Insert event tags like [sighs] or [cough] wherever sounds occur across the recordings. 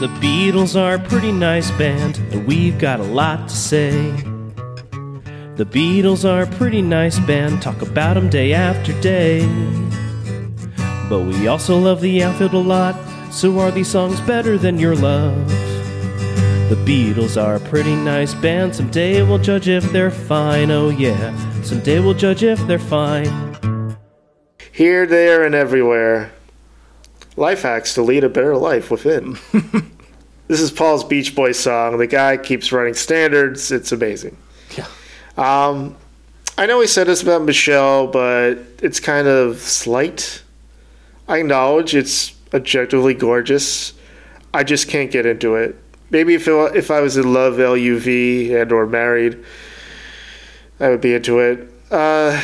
The Beatles are a pretty nice band, and we've got a lot to say. The Beatles are a pretty nice band, talk about 'em day after day. But we also love the outfield a lot, so are these songs better than your love? The Beatles are a pretty nice band, someday we'll judge if they're fine, oh yeah, someday we'll judge if they're fine. Here, there, and everywhere. Life hacks to lead a better life within. [laughs] this is Paul's Beach Boy song. The guy keeps running standards. It's amazing. Yeah. Um, I know he said this about Michelle, but it's kind of slight. I acknowledge it's objectively gorgeous. I just can't get into it. Maybe if it, if I was in love, LUV, and or married, I would be into it. Uh,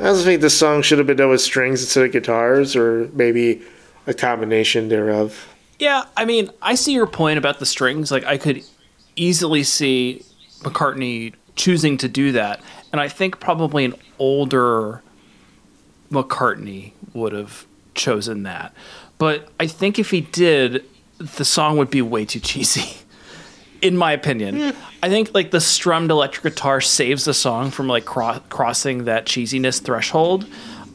I also think this song should have been done with strings instead of guitars, or maybe a combination thereof. Yeah, I mean, I see your point about the strings. Like, I could easily see McCartney choosing to do that. And I think probably an older McCartney would have chosen that. But I think if he did, the song would be way too cheesy. [laughs] In my opinion, hmm. I think like the strummed electric guitar saves the song from like cro- crossing that cheesiness threshold.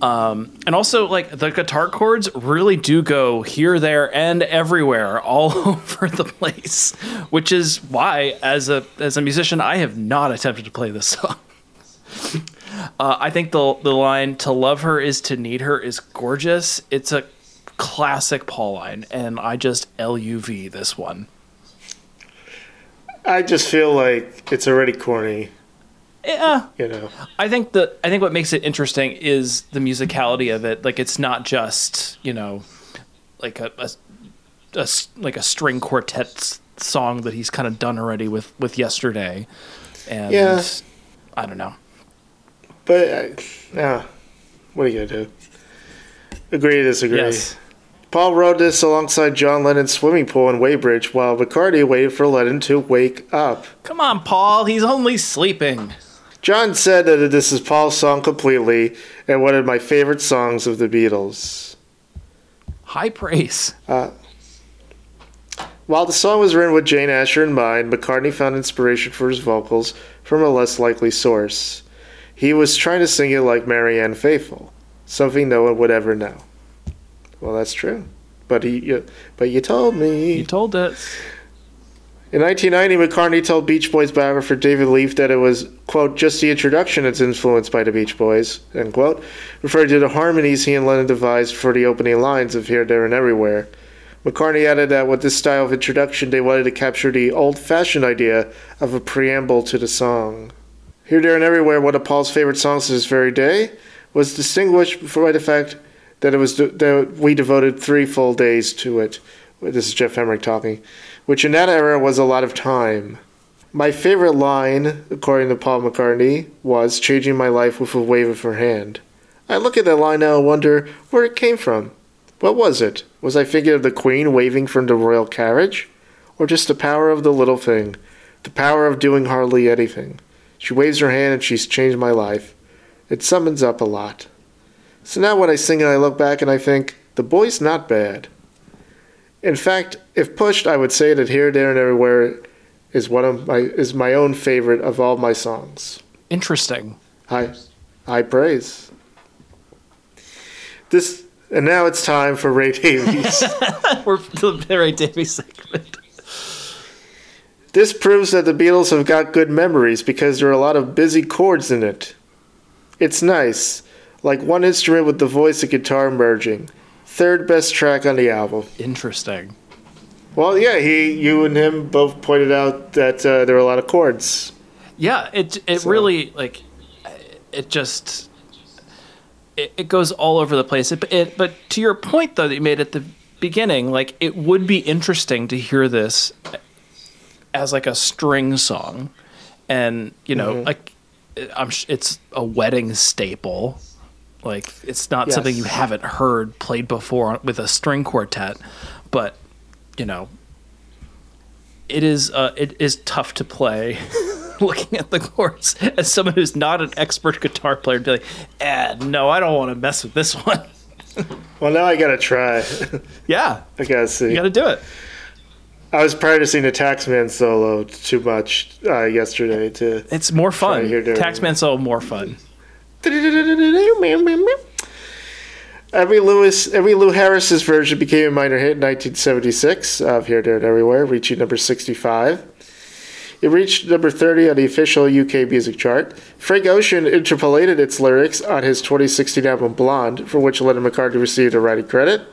Um, and also, like the guitar chords really do go here, there, and everywhere, [laughs] all [laughs] over the place. Which is why, as a as a musician, I have not attempted to play this song. [laughs] uh, I think the the line "to love her is to need her" is gorgeous. It's a classic Paul line, and I just LUV this one. I just feel like it's already corny. Yeah, You know, I think the I think what makes it interesting is the musicality of it. Like it's not just you know, like a, a, a like a string quartet song that he's kind of done already with with yesterday, and Yeah. I don't know. but uh, yeah, what are you gonna do? Agree to disagree. Yes. Paul wrote this alongside John Lennon's swimming pool in Weybridge while McCartney waited for Lennon to wake up. Come on, Paul. He's only sleeping. John said that this is Paul's song completely and one of my favorite songs of the Beatles. High praise. Uh, while the song was written with Jane Asher in mind, McCartney found inspiration for his vocals from a less likely source. He was trying to sing it like Marianne Faithfull, something no one would ever know. Well, that's true. But he, but you told me. You told us. In 1990, McCartney told Beach Boys biographer David Leaf that it was, quote, just the introduction that's influenced by the Beach Boys, end quote, referring to the harmonies he and Lennon devised for the opening lines of Here, There, and Everywhere. McCartney added that with this style of introduction, they wanted to capture the old fashioned idea of a preamble to the song. Here, There, and Everywhere, one of Paul's favorite songs to this very day, was distinguished by the fact that it was that we devoted three full days to it. This is Geoff Emerick talking, which in that era was a lot of time. My favorite line, according to Paul McCartney, was "changing my life with a wave of her hand." I look at that line now and wonder where it came from. What was it? Was I thinking of the Queen waving from the royal carriage? Or just the power of the little thing? The power of doing hardly anything. She waves her hand and she's changed my life. It summons up a lot. So now when I sing it, I look back and I think, the boy's not bad. In fact, if pushed, I would say that Here, There, and Everywhere is one of my is my own favorite of all my songs. Interesting. High, high praise. This and now it's time for Ray Davies. [laughs] We're the Ray Davies segment. this proves that the Beatles have got good memories because there are a lot of busy chords in it. It's nice, like one instrument with the voice and guitar merging. Third best track on the album. Interesting. Well, yeah, he, you and him both pointed out that uh, there were a lot of chords. Yeah, it it So- really like it just it, it goes all over the place. It, it but to your point though that you made at the beginning, like it would be interesting to hear this as like a string song, and you know, Mm-hmm. like I'm it's a wedding staple. Like it's not something you haven't heard played before with a string quartet, but you know, it is uh, it is tough to play. [laughs] Looking at the chords as someone who's not an expert guitar player, be like, eh, no, I don't want to mess with this [laughs] one. Well, now I gotta try. [laughs] yeah, I gotta see. you got to do it. I was practicing the Taxman solo too much uh, yesterday to. It's more fun. Try to hear Taxman solo more fun. Every Lewis, Emmylou Harris's version became a minor hit in 1976 of Here, There, and Everywhere, reaching number 65. It reached number 30 on the official UK music chart. Frank Ocean interpolated its lyrics on his 2016 album Blonde, for which Lennon McCartney received a writing credit.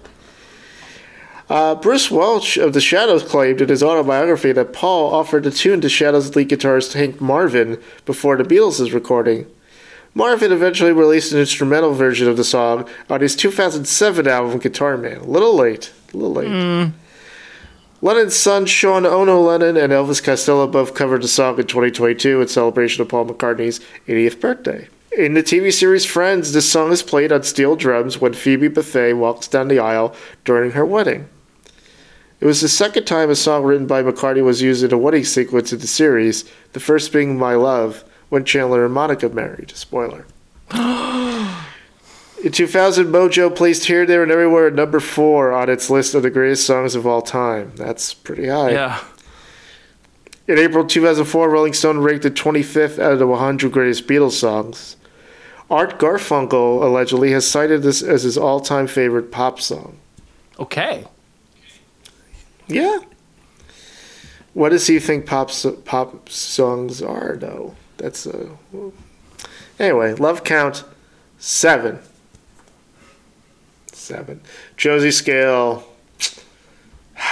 Uh, Bruce Welch of The Shadows claimed in his autobiography that Paul offered the tune to Shadows lead guitarist Hank Marvin before the Beatles' recording. Marvin eventually released an instrumental version of the song on his 2007 album Guitar Man. A little late. A little late. Hmm. Lennon's son Sean Ono Lennon and Elvis Costello both covered the song in 2022 in celebration of Paul McCartney's 80th birthday. In the TV series Friends, this song is played on steel drums when Phoebe Buffay walks down the aisle during her wedding. It was the second time a song written by McCartney was used in a wedding sequence in the series, the first being My Love, when Chandler and Monica married. Spoiler. [gasps] In 2000, Mojo placed Here, There, and Everywhere at number four on its list of the greatest songs of all time. That's pretty high. Yeah. In April 2004, Rolling Stone ranked it 25th out of the 100 greatest Beatles songs. Art Garfunkel allegedly has cited this as his all time favorite pop song. Okay. Yeah. What does he think pop pop songs are, though? That's a. Anyway, love count seven. Seven. Josie Scale. [sighs]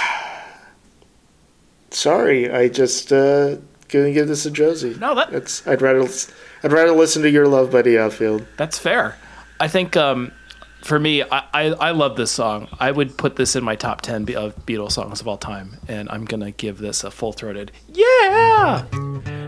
Sorry, I just uh, gonna give this a Josie. No, that- That's I'd rather I'd rather listen to Your Love the Outfield. That's fair. I think um, for me, I, I, I love this song. I would put this in my top 10 of Beatles songs of all time. And I'm going to give this a full throated, yeah!